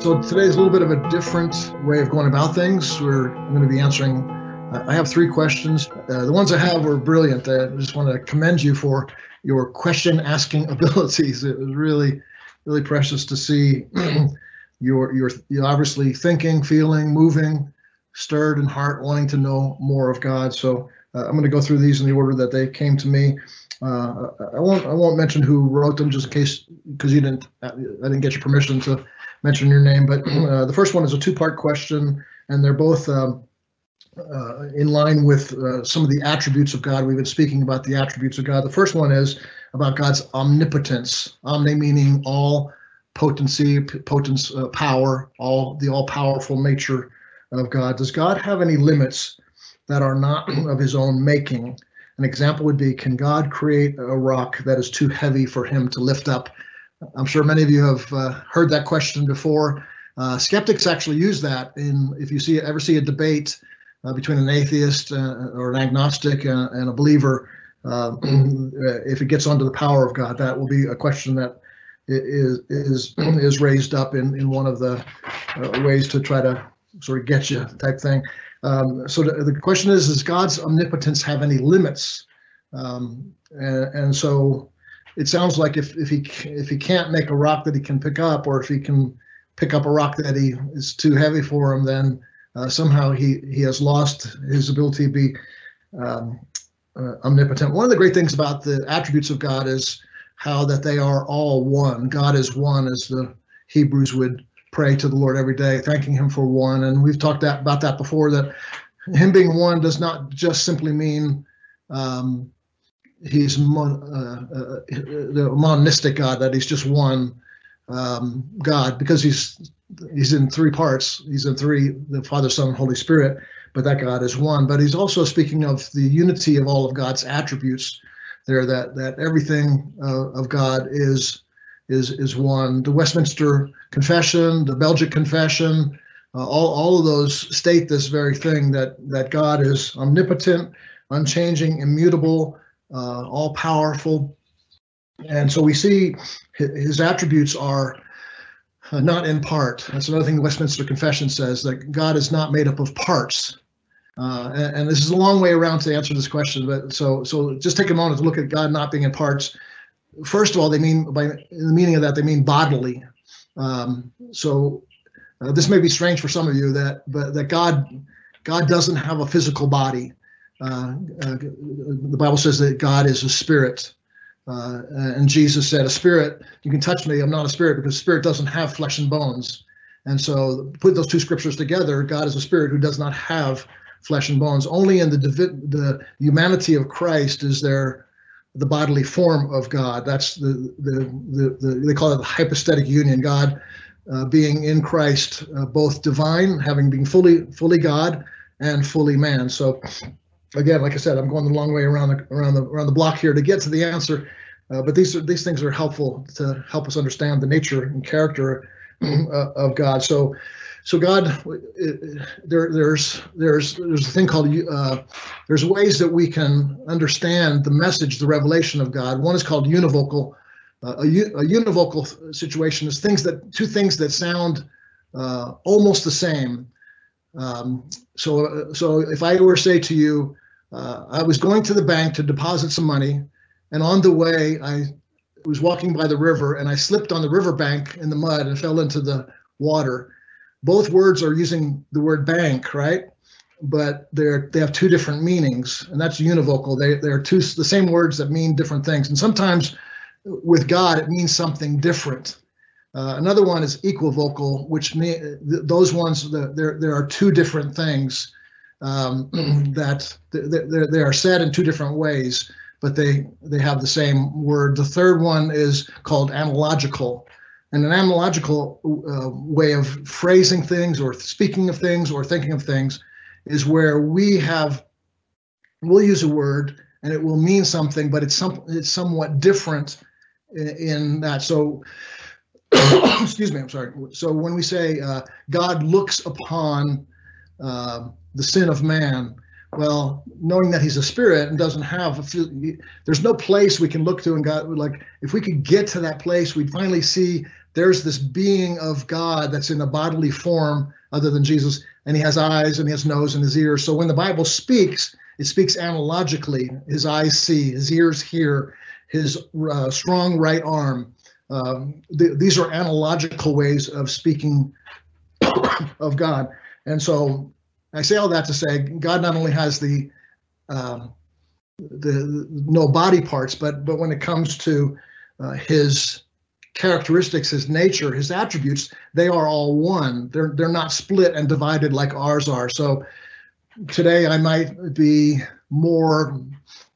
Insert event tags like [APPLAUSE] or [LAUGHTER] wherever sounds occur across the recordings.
So today's a little bit of a different way of going about things. We're going to be answering. I have three questions. Uh, the ones I have were brilliant. I just want to commend you for your question asking [LAUGHS] abilities. It was really, really precious to see [CLEARS THROAT] your your you obviously thinking, feeling, moving, stirred in heart, wanting to know more of God. So uh, I'm going to go through these in the order that they came to me. Uh, I won't I won't mention who wrote them just in case because you didn't I didn't get your permission to mention your name. But [CLEARS THROAT] uh, the first one is a two-part question, and they're both um, uh, in line with uh, some of the attributes of God. We've been speaking about the attributes of God. The first one is about God's omnipotence. Omni meaning all potency, potence, uh, power, all the all-powerful nature of God. Does God have any limits that are not [CLEARS THROAT] of His own making? An example would be: Can God create a rock that is too heavy for Him to lift up? I'm sure many of you have uh, heard that question before. Uh, skeptics actually use that in if you see ever see a debate uh, between an atheist uh, or an agnostic and, and a believer. Uh, [CLEARS THROAT] if it gets onto the power of God, that will be a question that is is [CLEARS THROAT] is raised up in in one of the uh, ways to try to sort of get you type thing. Um, so the, the, question is: Does God's omnipotence have any limits? Um, and, and so it sounds like if if he if he can't make a rock that he can pick up, or if he can pick up a rock that he is too heavy for him, then uh, somehow he he has lost his ability to be um, uh, omnipotent. One of the great things about the attributes of God is how that they are all one. God is one, as the Hebrews would pray to the Lord every day, thanking Him for one. And we've talked that, about that before. That Him being one does not just simply mean um, he's mon, uh, uh, the monistic God, that he's just one um, God, because he's he's in three parts. He's in three: the Father, Son, and Holy Spirit. But that God is one. But he's also speaking of the unity of all of God's attributes. There, that that everything uh, of God is is is one. The Westminster Confession, the Belgic Confession, uh, all all of those state this very thing that that God is omnipotent, unchanging, immutable, uh, all powerful. And so we see his attributes are uh, not in part. That's another thing the Westminster Confession says that God is not made up of parts. Uh, and, and, this is a long way around to answer this question, but so so just take a moment to look at God not being in parts. First of all, they mean by the meaning of that they mean bodily. Um, so uh, this may be strange for some of you that but that God God doesn't have a physical body. Uh, uh, the Bible says that God is a spirit. Uh, and Jesus said, A spirit, you can touch me, I'm not a spirit because spirit doesn't have flesh and bones. And so put those two scriptures together, God is a spirit who does not have flesh and bones. Only in the the humanity of Christ is there the bodily form of God. That's the the the, the they call it the hypostatic union. God uh, being in Christ, uh, both divine, having been fully fully God and fully man. So again, like I said, I'm going the long way around the around the around the block here to get to the answer. Uh, but these are, these things are helpful to help us understand the nature and character uh, of God. So, so God, there there's there's there's a thing called uh, there's ways that we can understand the message, the revelation of God. One is called univocal. Uh, a, a, univocal situation is things that two things that sound uh, almost the same um, so, so if I were to say to you, uh, I was going to the bank to deposit some money, and on the way I was walking by the river and I slipped on the riverbank in the mud and fell into the water. Both words are using the word bank, right? But they're they have two different meanings, and that's univocal. They they're two the same words that mean different things, and sometimes with God it means something different. Uh, another one is equivocal, which may, th- those ones the, there there are two different things um, [CLEARS THROAT] that they, they are said in two different ways, but they they have the same word. The third one is called analogical, and an analogical uh, way of phrasing things or speaking of things or thinking of things is where we have we'll use a word and it will mean something, but it's some it's somewhat different in, in that. So [COUGHS] excuse me, I'm sorry. So when we say uh, God looks upon uh, the sin of man, well, knowing that he's a spirit and doesn't have, a, there's no place we can look to and God, like, if we could get to that place, we'd finally see there's this being of God that's in a bodily form other than Jesus, and he has eyes and he has nose and his ears. So when the Bible speaks, it speaks analogically. His eyes see, his ears hear, his uh, strong right arm. Um, th- these are analogical ways of speaking [COUGHS] of God. And so I say all that to say God not only has the um, the, no body parts, but but when it comes to uh, his characteristics, his nature, his attributes, they are all one. They're they're not split and divided like ours are. So today I might be more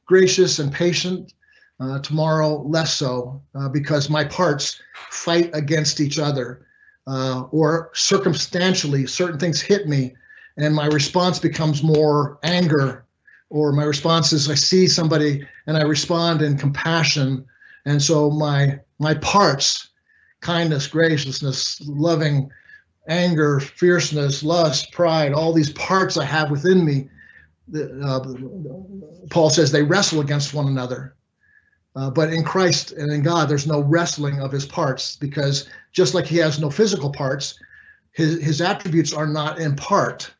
gracious and patient. Uh, tomorrow less so uh, because my parts fight against each other uh, or circumstantially certain things hit me and my response becomes more anger or my response is i see somebody and i respond in compassion. And so my my parts kindness graciousness loving anger fierceness lust pride all these parts i have within me uh, paul says they wrestle against one another uh, but in Christ and in God, there's no wrestling of his parts because just like he has no physical parts, his, his attributes are not in part.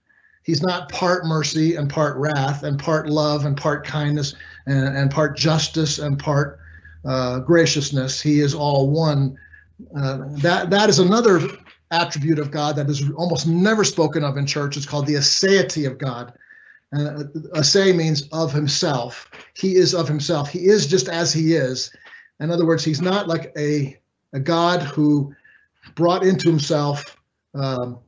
He's not part mercy and part wrath and part love and part kindness and, and part justice and part uh, graciousness. He is all one. Uh, that that is another attribute of God that is almost never spoken of in church. It's called the aseity of God. Uh, ase means of himself. He is of himself. He is just as he is. In other words, he's not like a, a God who brought into himself um,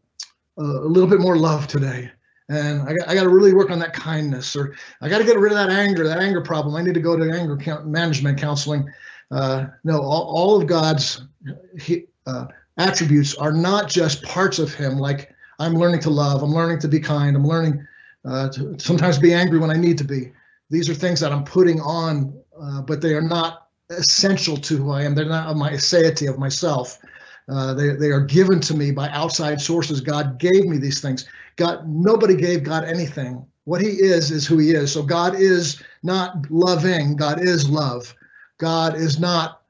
a, a, little bit more love today. And I, I got to really work on that kindness, or I got to get rid of that anger, that anger problem. I need to go to anger count, management counseling. Uh, no, all, all, of God's he, uh, attributes are not just parts of Him. Like I'm learning to love, I'm learning to be kind, I'm learning uh, to sometimes be angry when I need to be. These are things that I'm putting on, uh, but they are not essential to who I am. They're not of my aseity of myself. Uh, they, they are given to me by outside sources. God gave me these things. God, nobody gave God anything. What he is is who he is. So God is not loving. God is love. God is not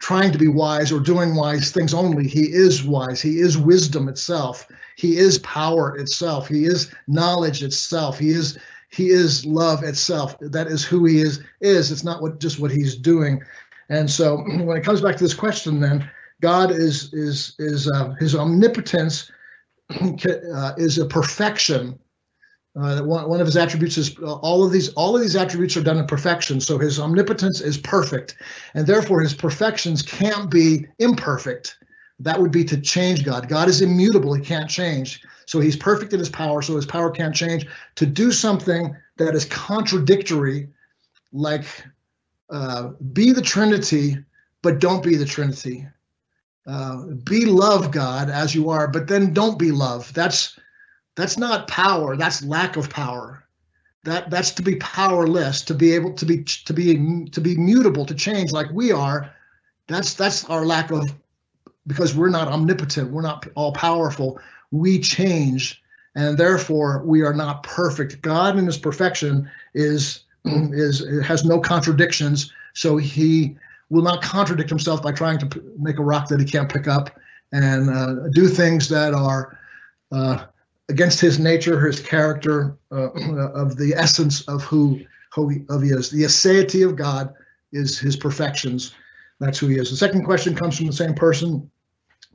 trying to be wise or doing wise things only. He is wise. He is wisdom itself. He is power itself. He is knowledge itself. He is he is love itself. That is who he is. Is it's not what just what he's doing. And so [CLEARS THROAT] when it comes back to this question, then God is is is uh, his omnipotence [CLEARS THROAT] uh, is a perfection. Uh, one, one of his attributes is uh, all of these all of these attributes are done in perfection. So his omnipotence is perfect, and therefore his perfections can't be imperfect. That would be to change God. God is immutable; he can't change. So he's perfect in his power, so his power can't change. To do something that is contradictory, like uh, be the Trinity, but don't be the Trinity. Uh, be love God as you are, but then don't be love. That's that's not power. That's lack of power. That that's to be powerless, to be able to be to be to be mutable, to change like we are. That's that's our lack of because we're not omnipotent. We're not all powerful. We change, and therefore we are not perfect. God in His perfection is [CLEARS THROAT] is has no contradictions. So He will not contradict Himself by trying to make a rock that He can't pick up and uh, do things that are uh, against his nature, his character, uh, [CLEARS THROAT] of the essence of who, who he, of he is. The aseity of God is his perfections. That's who he is. The second question comes from the same person,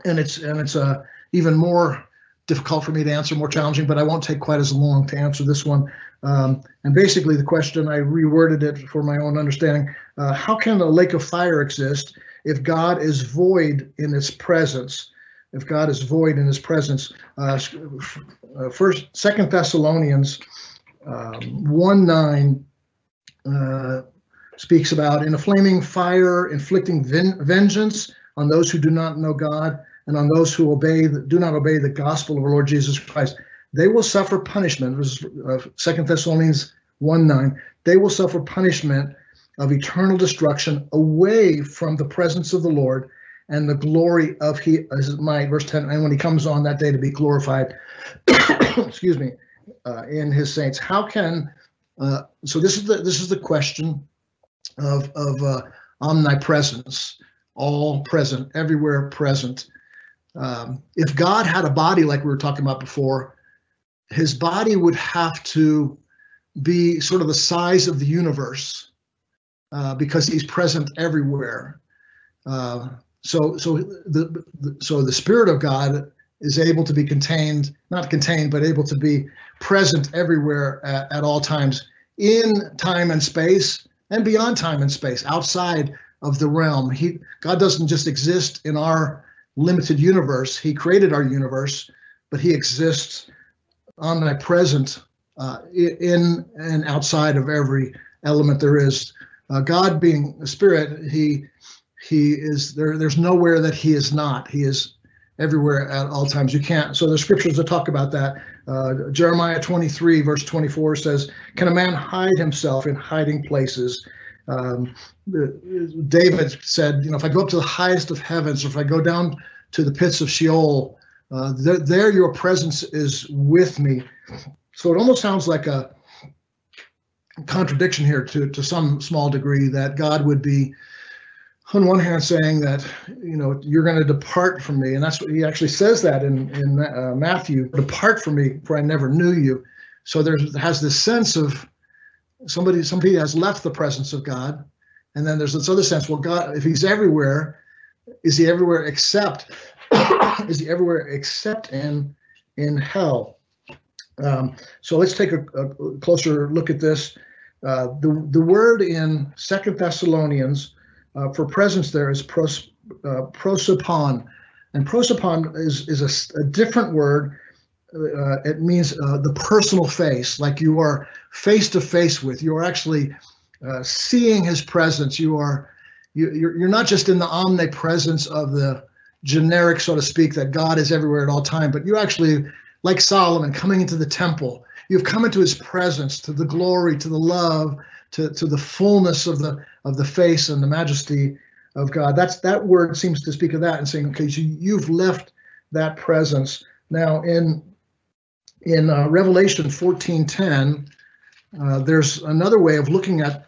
and it's and it's uh, even more difficult for me to answer, more challenging, but I won't take quite as long to answer this one. Um, and basically, the question I reworded it for my own understanding: uh, How can a lake of fire exist if God is void in its presence? If God is void in his presence. Uh, uh, first, Second Thessalonians um, 1 9 uh, speaks about in a flaming fire inflicting ven- vengeance on those who do not know God and on those who obey the, do not obey the gospel of our Lord Jesus Christ. They will suffer punishment. This is, Second Thessalonians 1 9. They will suffer punishment of eternal destruction away from the presence of the Lord and the glory of he this is my Verse 10, and when he comes on that day to be glorified, [COUGHS] excuse me, uh, in his saints. How can uh, so this is the this is the question of of uh, omnipresence. all present, everywhere present. Um, if God had a body like we were talking about before, his body would have to be sort of the size of the universe uh, because he's present everywhere. Uh, so, so the, so the Spirit of God is able to be contained, not contained, but able to be present everywhere at, at all times in time and space and beyond time and space, outside of the realm. He God doesn't just exist in our limited universe. He created our universe, but he exists omnipresent uh, in and outside of every element there is. Uh, God being a spirit, he he is there. There's nowhere that he is not. He is everywhere at all times. You can't. So the scriptures that talk about that. Uh, Jeremiah 23 verse 24 says, "Can a man hide himself in hiding places?" Um, David said, "You know, if I go up to the highest of heavens, or if I go down to the pits of Sheol, uh, there, there your presence is with me." So it almost sounds like a contradiction here to to some small degree that God would be on one hand saying that you know you're going to depart from me and that's what he actually says that in in uh, matthew depart from me for i never knew you. So there's has this sense of somebody somebody has left the presence of god and then there's this other sense well god if he's everywhere is he everywhere except [COUGHS] is he everywhere except in in hell? Um, so let's take a, a, closer look at this. Uh, the the word in second thessalonians uh, for presence there is pros, uh, prosopon. And prosopon is, is a, a different word. Uh, it means uh, the personal face, like you are face to face with. You are actually uh, seeing his presence. You are you, you're, you're not just in the omnipresence of the generic, so to speak, that God is everywhere at all time, but you actually, like Solomon, coming into the temple, you've come into his presence, to the glory, to the love, to, to the fullness of the of the face and the majesty of God. That's that word seems to speak of that and saying, okay, so you've left that presence. Now in in uh, Revelation 14:10, uh, there's another way of looking at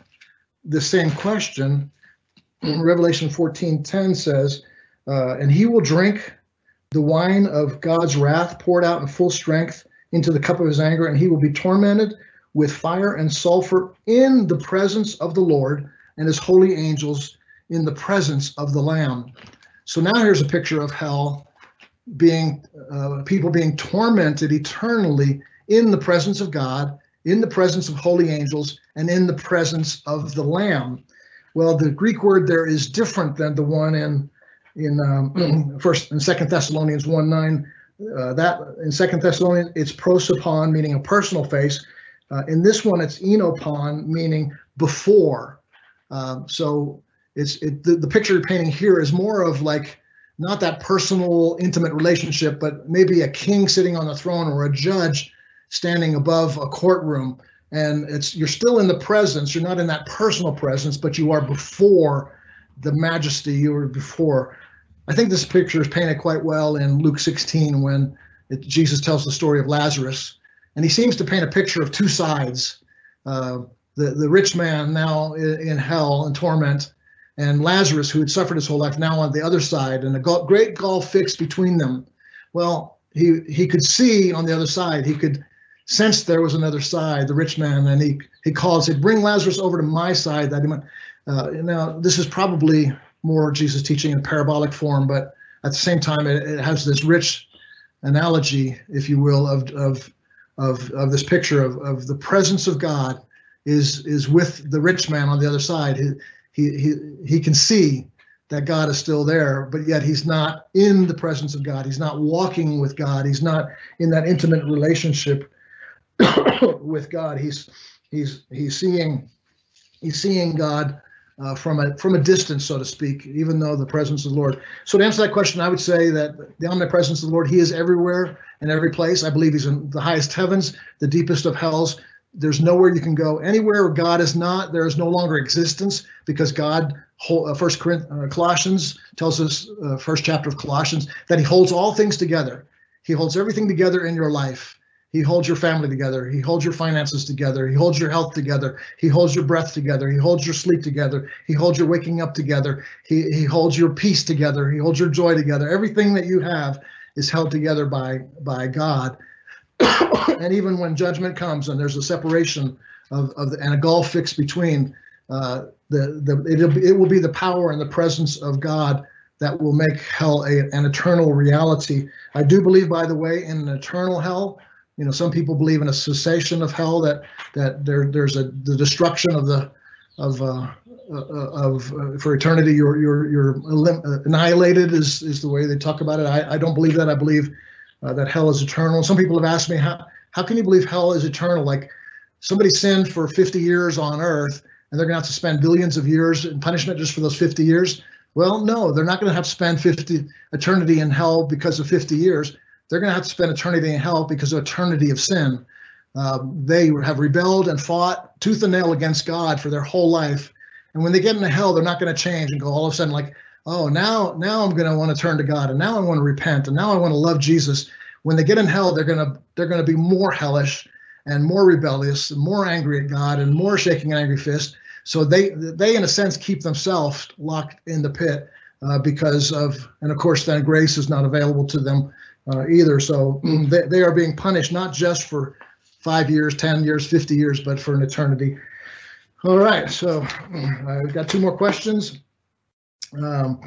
the same question. [CLEARS THROAT] Revelation 14:10 says, uh, "And he will drink the wine of God's wrath poured out in full strength into the cup of his anger, and he will be tormented with fire and sulfur in the presence of the Lord and his holy angels in the presence of the Lamb. So now here's a picture of hell being uh, people being tormented eternally in the presence of God, in the presence of holy angels, and in the presence of the Lamb. Well, the Greek word there is different than the one in in um, [CLEARS THROAT] First and Second Thessalonians one nine. Uh, that in Second Thessalonians it's prosopon, meaning a personal face, uh, in this one, it's enopon, meaning before. Um, so it's it, the, the picture you're painting here is more of like not that personal, intimate relationship, but maybe a king sitting on the throne or a judge standing above a courtroom. And it's you're still in the presence. You're not in that personal presence, but you are before the majesty you were before. I think this picture is painted quite well in Luke 16 when it, Jesus tells the story of Lazarus and he seems to paint a picture of two sides uh, the, the rich man now in, hell and torment, and Lazarus, who had suffered his whole life, now on the other side, and a great gulf fixed between them. Well, he, he could see on the other side, he could sense there was another side, the rich man, and he, he called, said, Bring Lazarus over to my side. That he might, uh, now, this is probably more Jesus teaching in parabolic form, but at the same time, it, it has this rich analogy, if you will, of, of of, of this picture of, of the presence of God is is with the rich man on the other side. He, he, he, he can see that God is still there, but yet he's not in the presence of God. He's not walking with God. He's not in that intimate relationship [COUGHS] with God. He's he's he's seeing he's seeing God uh, from a from a distance, so to speak, even though the presence of the Lord. So to answer that question, I would say that the omnipresence of the Lord, He is everywhere and every place. I believe He's in the highest heavens, the deepest of hells. There's nowhere you can go. Anywhere God is not, there is no longer existence because God, uh, First uh, Colossians tells us, uh, first chapter of Colossians, that He holds all things together. He holds everything together in your life. He holds your family together. He holds your finances together. He holds your health together. He holds your breath together. He holds your sleep together. He holds your waking up together. He, he holds your peace together. He holds your joy together. Everything that you have is held together by by God. And even when judgment comes and there's a separation of, of the, and a gulf fixed between, uh, the the it'll it will be the power and the presence of God that will make hell a, an eternal reality. I do believe, by the way, in an eternal hell you know, some people believe in a cessation of hell that that there there's a the destruction of the of uh, uh, of uh, for eternity. You're you're you're annihilated is is the way they talk about it. I, I don't believe that. I believe uh, that hell is eternal. Some people have asked me how how can you believe hell is eternal? Like somebody sinned for 50 years on earth and they're going to have to spend billions of years in punishment just for those 50 years. Well, no, they're not going to have to spend 50 eternity in hell because of 50 years they're going to have to spend eternity in hell because of eternity of sin. Uh, they have rebelled and fought tooth and nail against God for their whole life. And when they get into hell, they're not going to change and go all of a sudden like, oh, now now I'm going to want to turn to God and now I want to repent and now I want to love Jesus. When they get in hell, they're going to they're going to be more hellish and more rebellious and more angry at God and more shaking an angry fist. So they they in a sense keep themselves locked in the pit uh, because of and of course then grace is not available to them uh, either. So [CLEARS THROAT] they, they are being punished not just for five years, 10 years, 50 years, but for an eternity. All right, so [CLEARS THROAT] I've got two more questions. Um,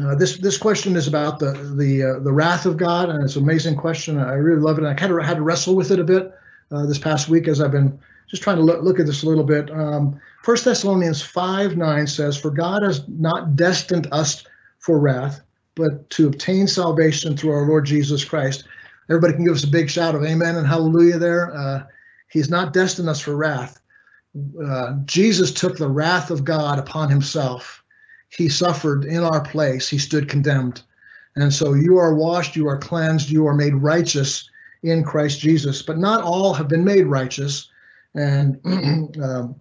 uh, this this question is about the the uh, the wrath of God, and it's an amazing question. I really love it. I kind of had to wrestle with it a bit uh, this past week as I've been just trying to look, look at this a little bit. Um, First Thessalonians five nine says, "For God has not destined us for wrath, but to obtain salvation through our Lord Jesus Christ. Everybody can give us a big shout of amen and hallelujah there. Uh, he's not destined us for wrath. Uh, Jesus took the wrath of God upon himself. He suffered in our place. He stood condemned. And so you are washed, you are cleansed, you are made righteous in Christ Jesus. But not all have been made righteous. And, [CLEARS THROAT] um,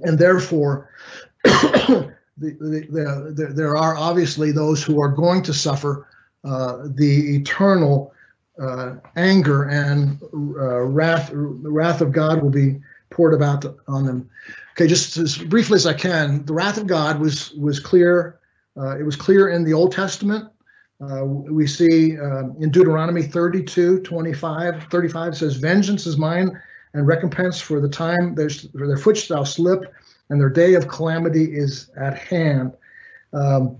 and therefore, [CLEARS THROAT] the, the, the, there are obviously those who are going to suffer uh, the eternal uh, anger and uh, wrath. Wrath of God will be poured about on them. Okay, just as briefly as I can, the wrath of God was was clear. Uh, it was clear in the Old Testament. Uh, we see uh, in Deuteronomy 32, 25, 35 says, "Vengeance is mine, and recompense for the time for their foot shall slip." and their day of calamity is at hand. Um,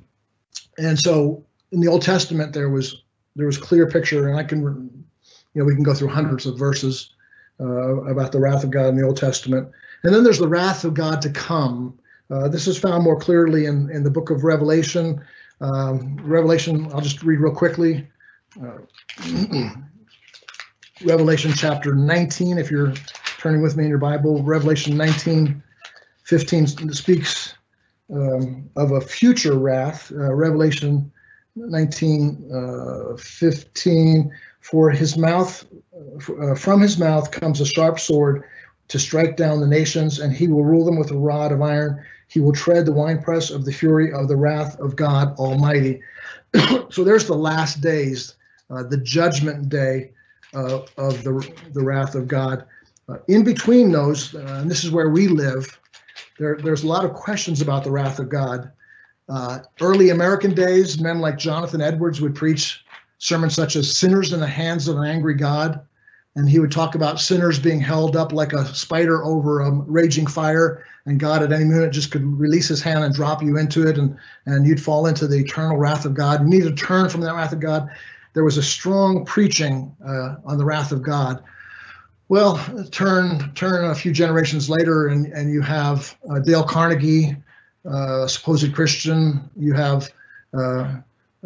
and so in the Old Testament, there was there was clear picture, and I can, you know, we can go through hundreds of verses uh, about the wrath of God in the Old Testament, and then there's the wrath of God to come. Uh, this is found more clearly in in the book of Revelation. Um, Revelation, I'll just read real quickly. Uh, [CLEARS THROAT] Revelation chapter 19, if you're turning with me in your Bible, Revelation 19, 15 speaks um, of a future wrath. Uh, Revelation 19, uh, 15, for his mouth, uh, from his mouth comes a sharp sword to strike down the nations, and he will rule them with a rod of iron. He will tread the winepress of the fury of the wrath of God Almighty. [COUGHS] so there's the last days, uh, the judgment day uh, of the, the wrath of God. Uh, in between those, uh, and this is where we live, there, there's a lot of questions about the wrath of God. Uh, early American days, men like Jonathan Edwards would preach sermons such as Sinners in the Hands of an Angry God. And he would talk about sinners being held up like a spider over a raging fire, and God at any minute just could release his hand and drop you into it, and, and you'd fall into the eternal wrath of God. You need to turn from that wrath of God. There was a strong preaching uh, on the wrath of God. Well, turn turn a few generations later, and and you have uh, Dale Carnegie, uh, supposed Christian. You have uh,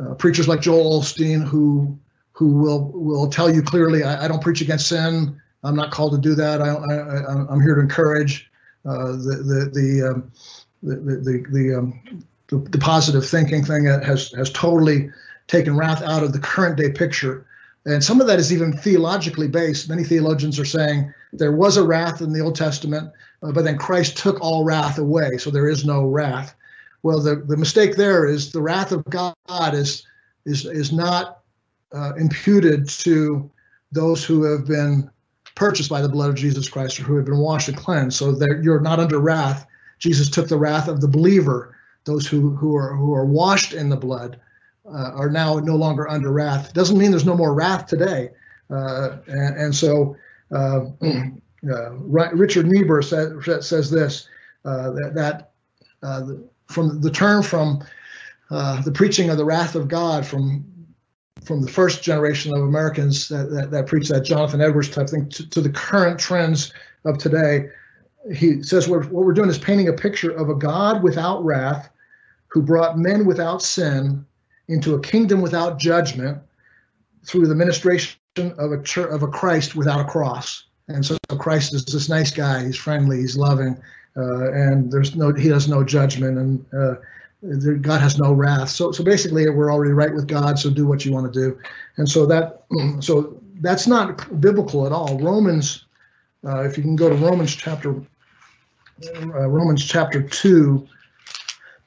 uh, preachers like Joel Osteen who who will will tell you clearly, I, I, don't preach against sin. I'm not called to do that. I, I am here to encourage uh, the the the, um, the the the, um, the, the positive thinking thing has has totally taken wrath out of the current day picture and some of that is even theologically based. Many theologians are saying there was a wrath in the Old Testament, uh, but then Christ took all wrath away, so there is no wrath. Well, the, the mistake there is the wrath of God is is is not uh, imputed to those who have been purchased by the blood of Jesus Christ or who have been washed and cleansed. So that you're not under wrath. Jesus took the wrath of the believer. Those who who are who are washed in the blood uh, are now no longer under wrath. Doesn't mean there's no more wrath today. Uh, and, and, so uh, uh Richard Niebuhr says, says this uh, that, that uh, from the turn from uh, the preaching of the wrath of God from from the first generation of Americans that, that, that preach that Jonathan Edwards type thing to, to, the current trends of today. He says what we're doing is painting a picture of a God without wrath who brought men without sin into a kingdom without judgment through the ministration of a church, of a Christ without a cross. And so Christ is this nice guy. He's friendly. He's loving, uh, and there's no he has no judgment, and uh, God has no wrath. So so basically, we're already right with God. So do what you want to do, and so that [CLEARS THROAT] so that's not biblical at all. Romans, uh, if you can go to Romans chapter uh, Romans chapter two,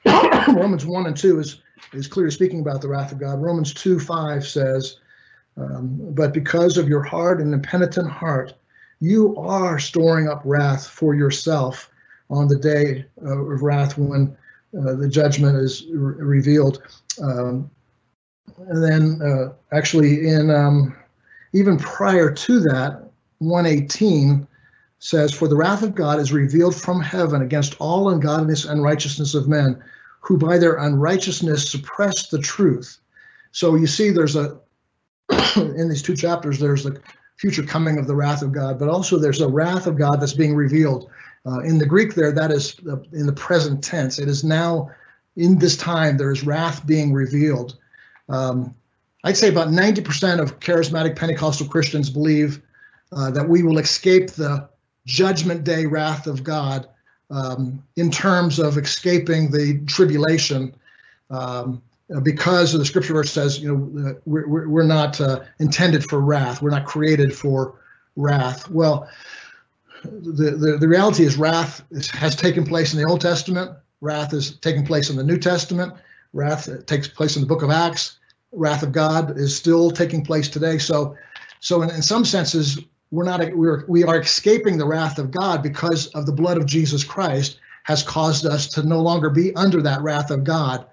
[COUGHS] Romans one and two is is clearly speaking about the wrath of God. Romans 2 5 says, um, But because of your hard and impenitent heart, you are storing up wrath for yourself on the day of wrath when uh, the judgment is re- revealed. Um, and then, uh, actually, in um, even prior to that, 118 says, For the wrath of God is revealed from heaven against all ungodliness and righteousness of men who by their unrighteousness suppress the truth. So you see, there's a, [COUGHS] in these two chapters, there's the future coming of the wrath of God, but also there's a wrath of God that's being revealed. Uh, in the Greek, there, that is in the present tense. It is now, in this time, there is wrath being revealed. Um, I'd say about 90% of charismatic Pentecostal Christians believe uh, that we will escape the judgment day wrath of God um, in terms of escaping the tribulation um, because the scripture verse says, you know, we're, we're not uh, intended for wrath. We're not created for wrath. Well, the, the, reality is wrath has taken place in the Old Testament. Wrath is taking place in the New Testament. Wrath uh, takes place in the book of Acts. Wrath of God is still taking place today. So, so in, in some senses, we're not we're we are escaping the wrath of God because of the blood of Jesus Christ has caused us to no longer be under that wrath of God.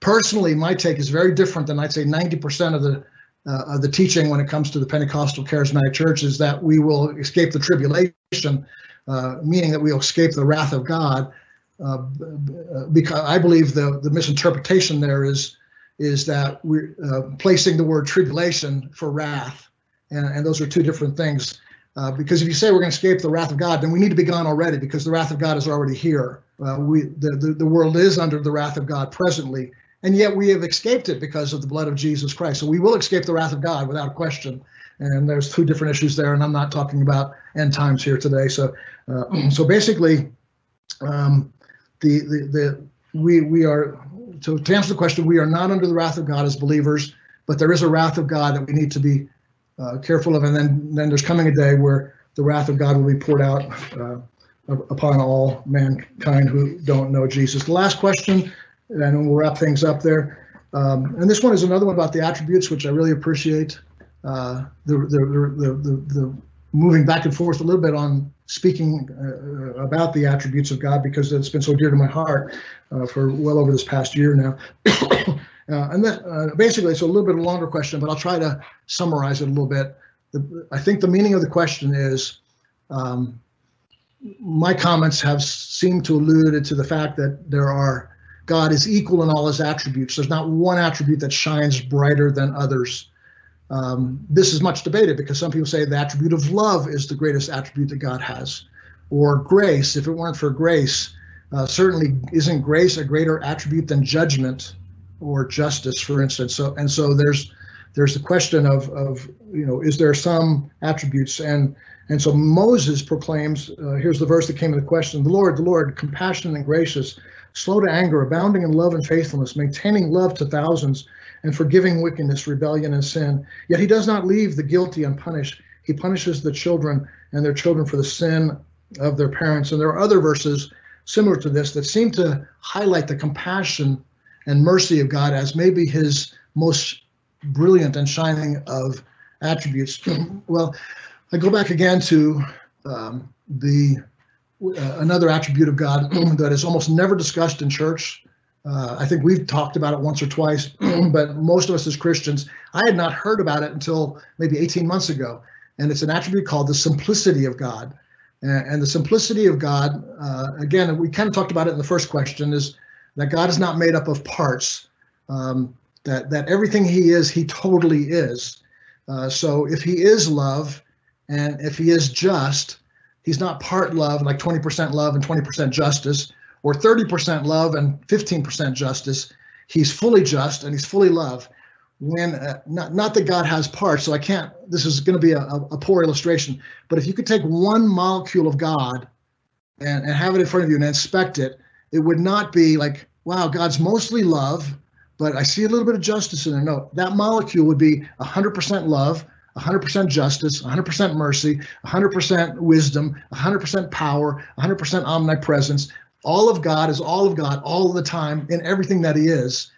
Personally, my take is very different than I'd say 90% of the uh, the teaching when it comes to the Pentecostal charismatic church is that we will escape the tribulation, uh, meaning that we'll escape the wrath of God. Uh, because I believe the the misinterpretation there is is that we're uh, placing the word tribulation for wrath and, and those are two different things. Uh, because if you say we're going to escape the wrath of God, then we need to be gone already because the wrath of God is already here. Uh, we the, the, the world is under the wrath of God presently, and yet we have escaped it because of the blood of Jesus Christ. So we will escape the wrath of God without question. And there's two different issues there, and I'm not talking about end times here today. So uh, so basically, um, the, the the we we are so to answer the question, we are not under the wrath of God as believers, but there is a wrath of God that we need to be uh, careful of. And then, then there's coming a day where the wrath of God will be poured out uh, upon all mankind who don't know Jesus. The last question, and we'll wrap things up there. Um, and this one is another one about the attributes, which I really appreciate. Uh, the, the, the, the, the moving back and forth a little bit on speaking uh, about the attributes of God because it's been so dear to my heart uh, for well over this past year now. [COUGHS] Uh, and then uh, basically, it's a little bit of a longer question, but I'll try to summarize it a little bit. The, I think the meaning of the question is um, my comments have seemed to allude to the fact that there are God is equal in all his attributes. There's not one attribute that shines brighter than others. Um, this is much debated because some people say the attribute of love is the greatest attribute that God has, or grace. If it weren't for grace, uh, certainly isn't grace a greater attribute than judgment? or justice, for instance. So and so there's there's the question of of you know is there some attributes and and so Moses proclaims uh, here's the verse that came to the question the Lord the Lord compassionate and gracious slow to anger abounding in love and faithfulness maintaining love to thousands and forgiving wickedness rebellion and sin. Yet he does not leave the guilty unpunished. He punishes the children and their children for the sin of their parents. And there are other verses similar to this that seem to highlight the compassion and mercy of God as maybe his most brilliant and shining of attributes. [CLEARS THROAT] well, I go back again to um, the uh, another attribute of God [CLEARS THROAT] that is almost never discussed in church. Uh, I think we've talked about it once or twice, [CLEARS THROAT] but most of us as Christians, I had not heard about it until maybe 18 months ago. And it's an attribute called the simplicity of God. And, and the simplicity of God, uh, again, we kind of talked about it in the first question, is that God is not made up of parts. Um, that that everything He is, He totally is. Uh, so if He is love, and if He is just, He's not part love, like 20% love and 20% justice, or 30% love and 15% justice. He's fully just and He's fully love. When uh, not not that God has parts, so I can't. This is going to be a, a poor illustration, but if you could take one molecule of God and, and have it in front of you and inspect it, it would not be like, wow, God's mostly love, but I see a little bit of justice in there. No, that molecule would be 100% love, 100% justice, 100% mercy, 100% wisdom, 100% power, 100% omnipresence. All of God is all of God all the time in everything that He is.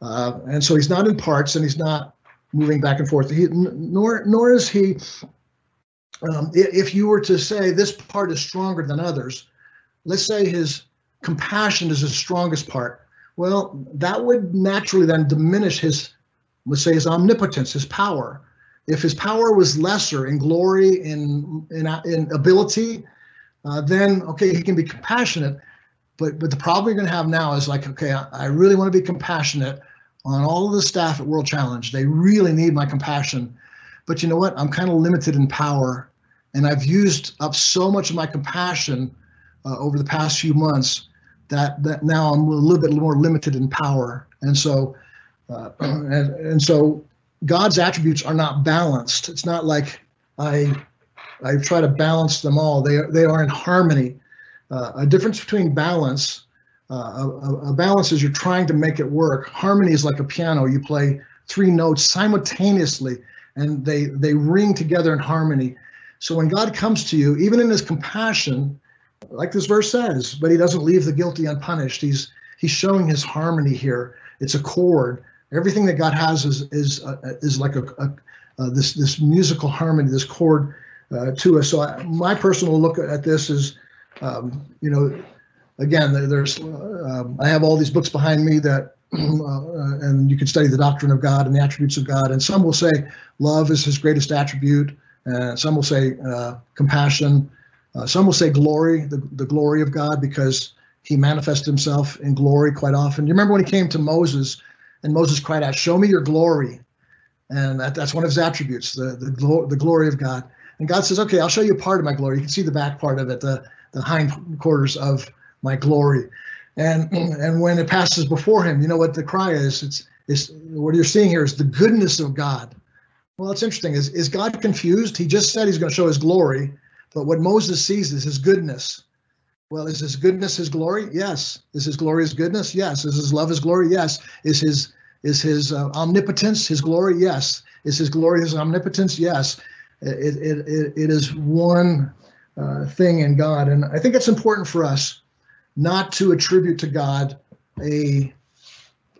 Uh, and so He's not in parts and He's not moving back and forth. He, nor, nor is He, um, if you were to say this part is stronger than others, let's say His compassion is his strongest part. Well, that would naturally then diminish his, let's say, his omnipotence, his power. If his power was lesser in glory, in in, in ability, uh, then okay, he can be compassionate. But but the problem you're going to have now is like, okay, I, I really want to be compassionate on all of the staff at World Challenge. They really need my compassion. But you know what? I'm kind of limited in power, and I've used up so much of my compassion uh, over the past few months that that now I'm a little bit more limited in power, and so uh, [CLEARS THROAT] and and so God's attributes are not balanced. It's not like I I try to balance them all. They are, they are in harmony. Uh, a difference between balance, uh, a, a, balance is you're trying to make it work. Harmony is like a piano. You play three notes simultaneously, and they they ring together in harmony. So when God comes to you, even in His compassion, like this verse says, but he doesn't leave the guilty unpunished. He's he's showing his harmony here. It's a chord. Everything that God has is is uh, is like a, a uh, this this musical harmony, this chord uh, to us. So I, my personal look at this is, um, you know, again, there's um, I have all these books behind me that. [CLEARS THROAT] Uh, and you can study the doctrine of God and the attributes of God. And some will say love is his greatest attribute. And some will say uh, compassion uh, some will say glory, the, the glory of God, because he manifested himself in glory quite often. You remember when he came to Moses and Moses cried out, Show me your glory. And that, that's one of his attributes, the, the, glo- the glory of God. And God says, Okay, I'll show you part of my glory. You can see the back part of it, the, the hind quarters of my glory. And [CLEARS THROAT] and when it passes before him, you know what the cry is? It's, it's what you're seeing here is the goodness of God. Well, it's interesting. Is, is God confused? He just said he's going to show his glory. But what Moses sees is his goodness. Well, is his goodness his glory? Yes. Is his glory his goodness? Yes. Is his love his glory? Yes. Is his is his uh, omnipotence his glory? Yes. Is his glory his omnipotence? Yes. It it it, it is one uh, thing in God, and I think it's important for us not to attribute to God a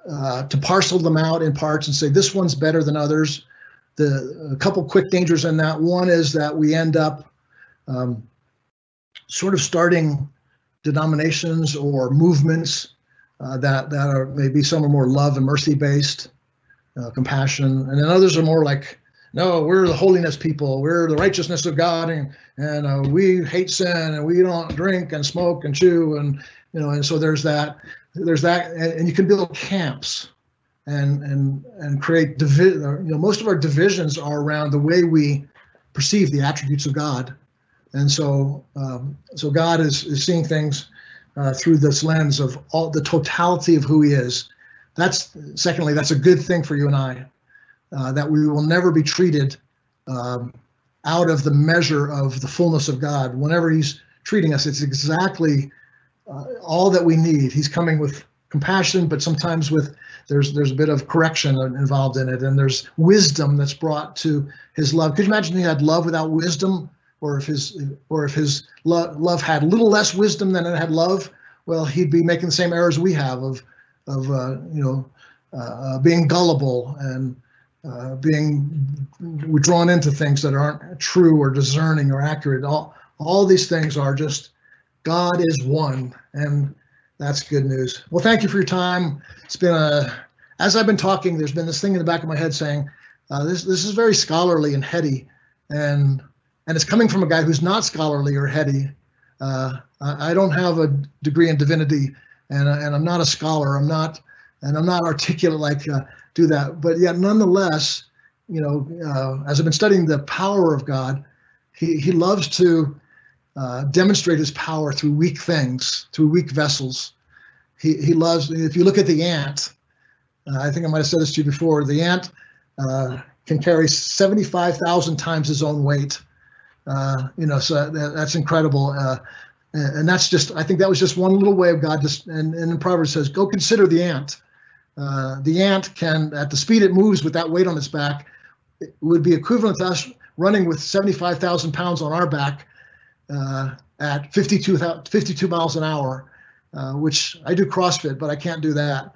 uh, to parcel them out in parts and say this one's better than others. The a couple quick dangers in that one is that we end up um, sort of starting denominations or movements uh, that that are maybe some are more love and mercy based, uh, compassion, and then others are more like, no, we're the holiness people, we're the righteousness of God, and and uh, we hate sin, and we don't drink and smoke and chew, and you know, and so there's that, there's that, and, and you can build camps, and and and create divi- You know, most of our divisions are around the way we perceive the attributes of God and so, um, so God is, is seeing things uh, through this lens of all the totality of who He is. That's secondly, that's a good thing for you and I, uh, that we will never be treated um, out of the measure of the fullness of God. Whenever He's treating us, it's exactly uh, all that we need. He's coming with compassion, but sometimes with there's there's a bit of correction involved in it, and there's wisdom that's brought to His love. Could you imagine He had love without wisdom? Or if his or if his lo- love had a little less wisdom than it had love, well, he'd be making the same errors we have of of uh, you know uh, uh being gullible and uh, being drawn into things that aren't true or discerning or accurate. All all these things are just God is one, and that's good news. Well, thank you for your time. It's been a as I've been talking, there's been this thing in the back of my head saying uh, this this is very scholarly and heady, and and it's coming from a guy who's not scholarly or heady. Uh, I, don't have a degree in divinity, and and I'm not a scholar. I'm not and I'm not articulate like uh, do that. But yet, nonetheless, you know, uh, as I've been studying the power of God, he he loves to uh, demonstrate his power through weak things, through weak vessels. He he loves. If you look at the ant, uh, I think I might have said this to you before. The ant uh, can carry 75,000 times his own weight. Uh, you know, so that, that's incredible Uh, and that's just i think that was just one little way of god just and, and in proverbs says go consider the ant uh, the ant can, at the speed it moves with that weight on its back, it would be equivalent to us running with 75,000 pounds on our back uh, at 52, 52 miles an hour, uh, which I do CrossFit, but I can't do that.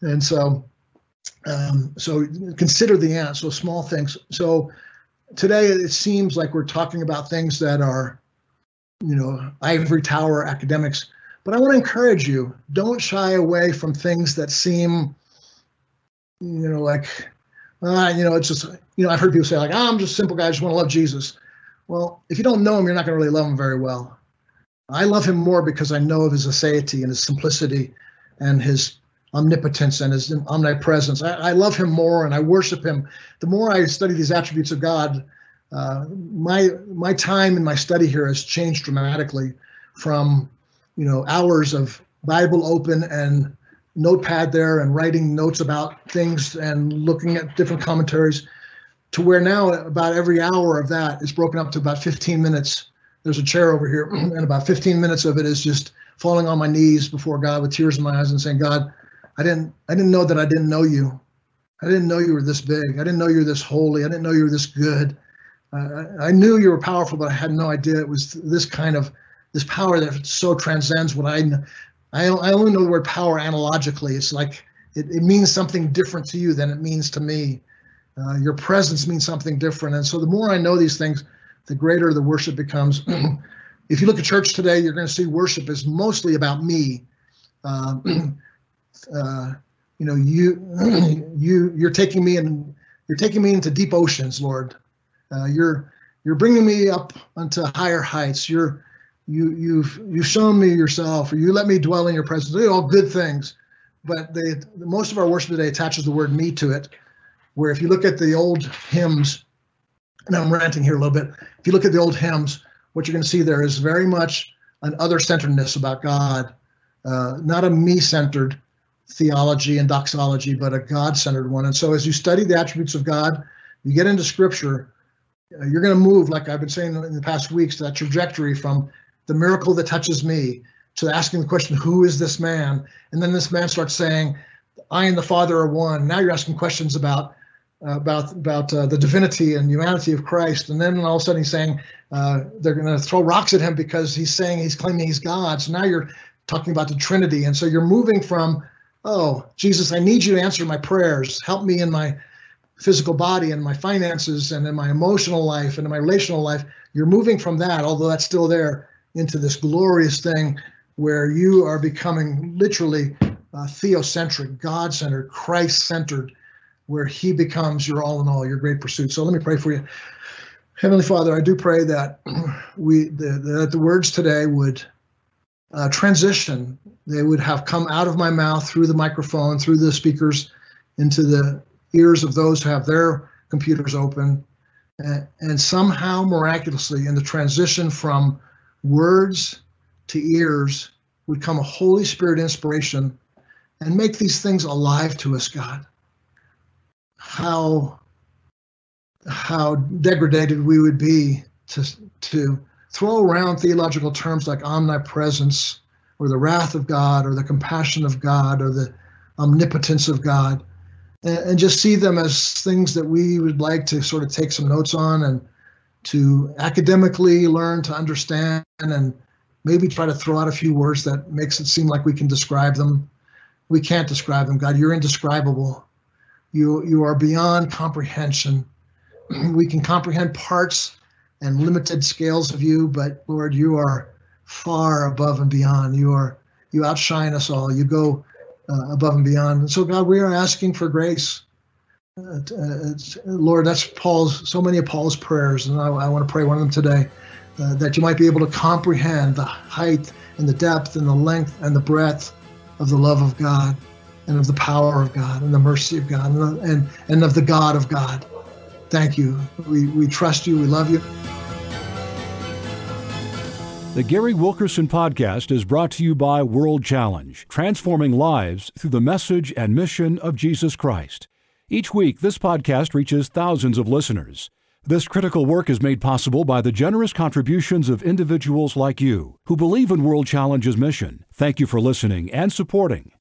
And so, um, so consider the ant, so small things. So today it seems like we're talking about things that are, you know, ivory tower academics but I want to encourage you don't shy away from things that seem, you know, like, uh, you know, it's just, you know, I've heard people say, like, oh, I'm just a simple guy, I just want to love Jesus. Well, if you don't know him, you're not going to really love him very well. I love him more because I know of his aseity and his simplicity and his omnipotence and his omnipresence. I, I, love him more and I worship him. The more I study these attributes of God, uh, my my time in my study here has changed dramatically from you know hours of Bible open and notepad there and writing notes about things and looking at different commentaries to where now about every hour of that is broken up to about 15 minutes there's a chair over here [CLEARS THROAT] and about 15 minutes of it is just falling on my knees before god with tears in my eyes and saying god i didn't i didn't know that i didn't know you i didn't know you were this big i didn't know you were this holy i didn't know you were this good uh, i knew you were powerful but i had no idea it was this kind of this power that so transcends what I I, I only know the word power analogically. It's like it, it means something different to you than it means to me. Uh, your presence means something different. And so the more I know these things, the greater the worship becomes. [CLEARS THROAT] if you look at church today, you're going to see worship is mostly about me. Uh, [CLEARS THROAT] uh, you know, you [CLEARS THROAT] you you're taking me and you're taking me into deep oceans, Lord. Uh, you're you're bringing me up onto higher heights. You're you you've you've shown me yourself or you let me dwell in your presence they're all good things but they most of our worship today attaches the word me to it where if you look at the old hymns and i'm ranting here a little bit if you look at the old hymns what you're going to see there is very much an other centeredness about god uh, not a me centered theology and doxology but a god centered one and so as you study the attributes of god you get into scripture uh, you're going to move like i've been saying in the past weeks that trajectory from the miracle that touches me, to asking the question, who is this man? And then this man starts saying, I and the Father are one. Now you're asking questions about uh, about about uh, the divinity and humanity of Christ, and then all of a sudden he's saying uh, they're going to throw rocks at him because he's saying he's claiming he's God. So now you're talking about the Trinity, and so you're moving from, oh Jesus, I need you to answer my prayers, help me in my physical body and my finances and in my emotional life and in my relational life. You're moving from that, although that's still there, into this glorious thing where you are becoming literally uh, theocentric, God centered, Christ centered, where He becomes your all in all, your great pursuit. So let me pray for you. Heavenly Father, I do pray that [CLEARS THROAT] we the, that the words today would uh, transition. They would have come out of my mouth through the microphone, through the speakers, into the ears of those who have their computers open, and, and somehow miraculously in the transition from words to ears would come a Holy Spirit inspiration and make these things alive to us, God. How how degraded we would be to to throw around theological terms like omnipresence or the wrath of God or the compassion of God or the omnipotence of God and, and just see them as things that we would like to sort of take some notes on and to academically learn to understand and maybe try to throw out a few words that makes it seem like we can describe them. We can't describe them, God. You're indescribable. You, you are beyond comprehension. [CLEARS THROAT] we can comprehend parts and limited scales of you, but Lord, you are far above and beyond. You are you outshine us all. You go uh, above and beyond. And so, God, we are asking for grace. Uh, uh, Lord, that's Paul's so many of Paul's prayers, and I, I want to pray one of them today. Uh, that you might be able to comprehend the height and the depth and the length and the breadth of the love of God and of the power of God and the mercy of God and, the, and, and of the God of God. Thank you. We, we trust you. We love you. The Gary Wilkerson Podcast is brought to you by World Challenge, transforming lives through the message and mission of Jesus Christ. Each week, this podcast reaches thousands of listeners. This critical work is made possible by the generous contributions of individuals like you who believe in World Challenge's mission. Thank you for listening and supporting.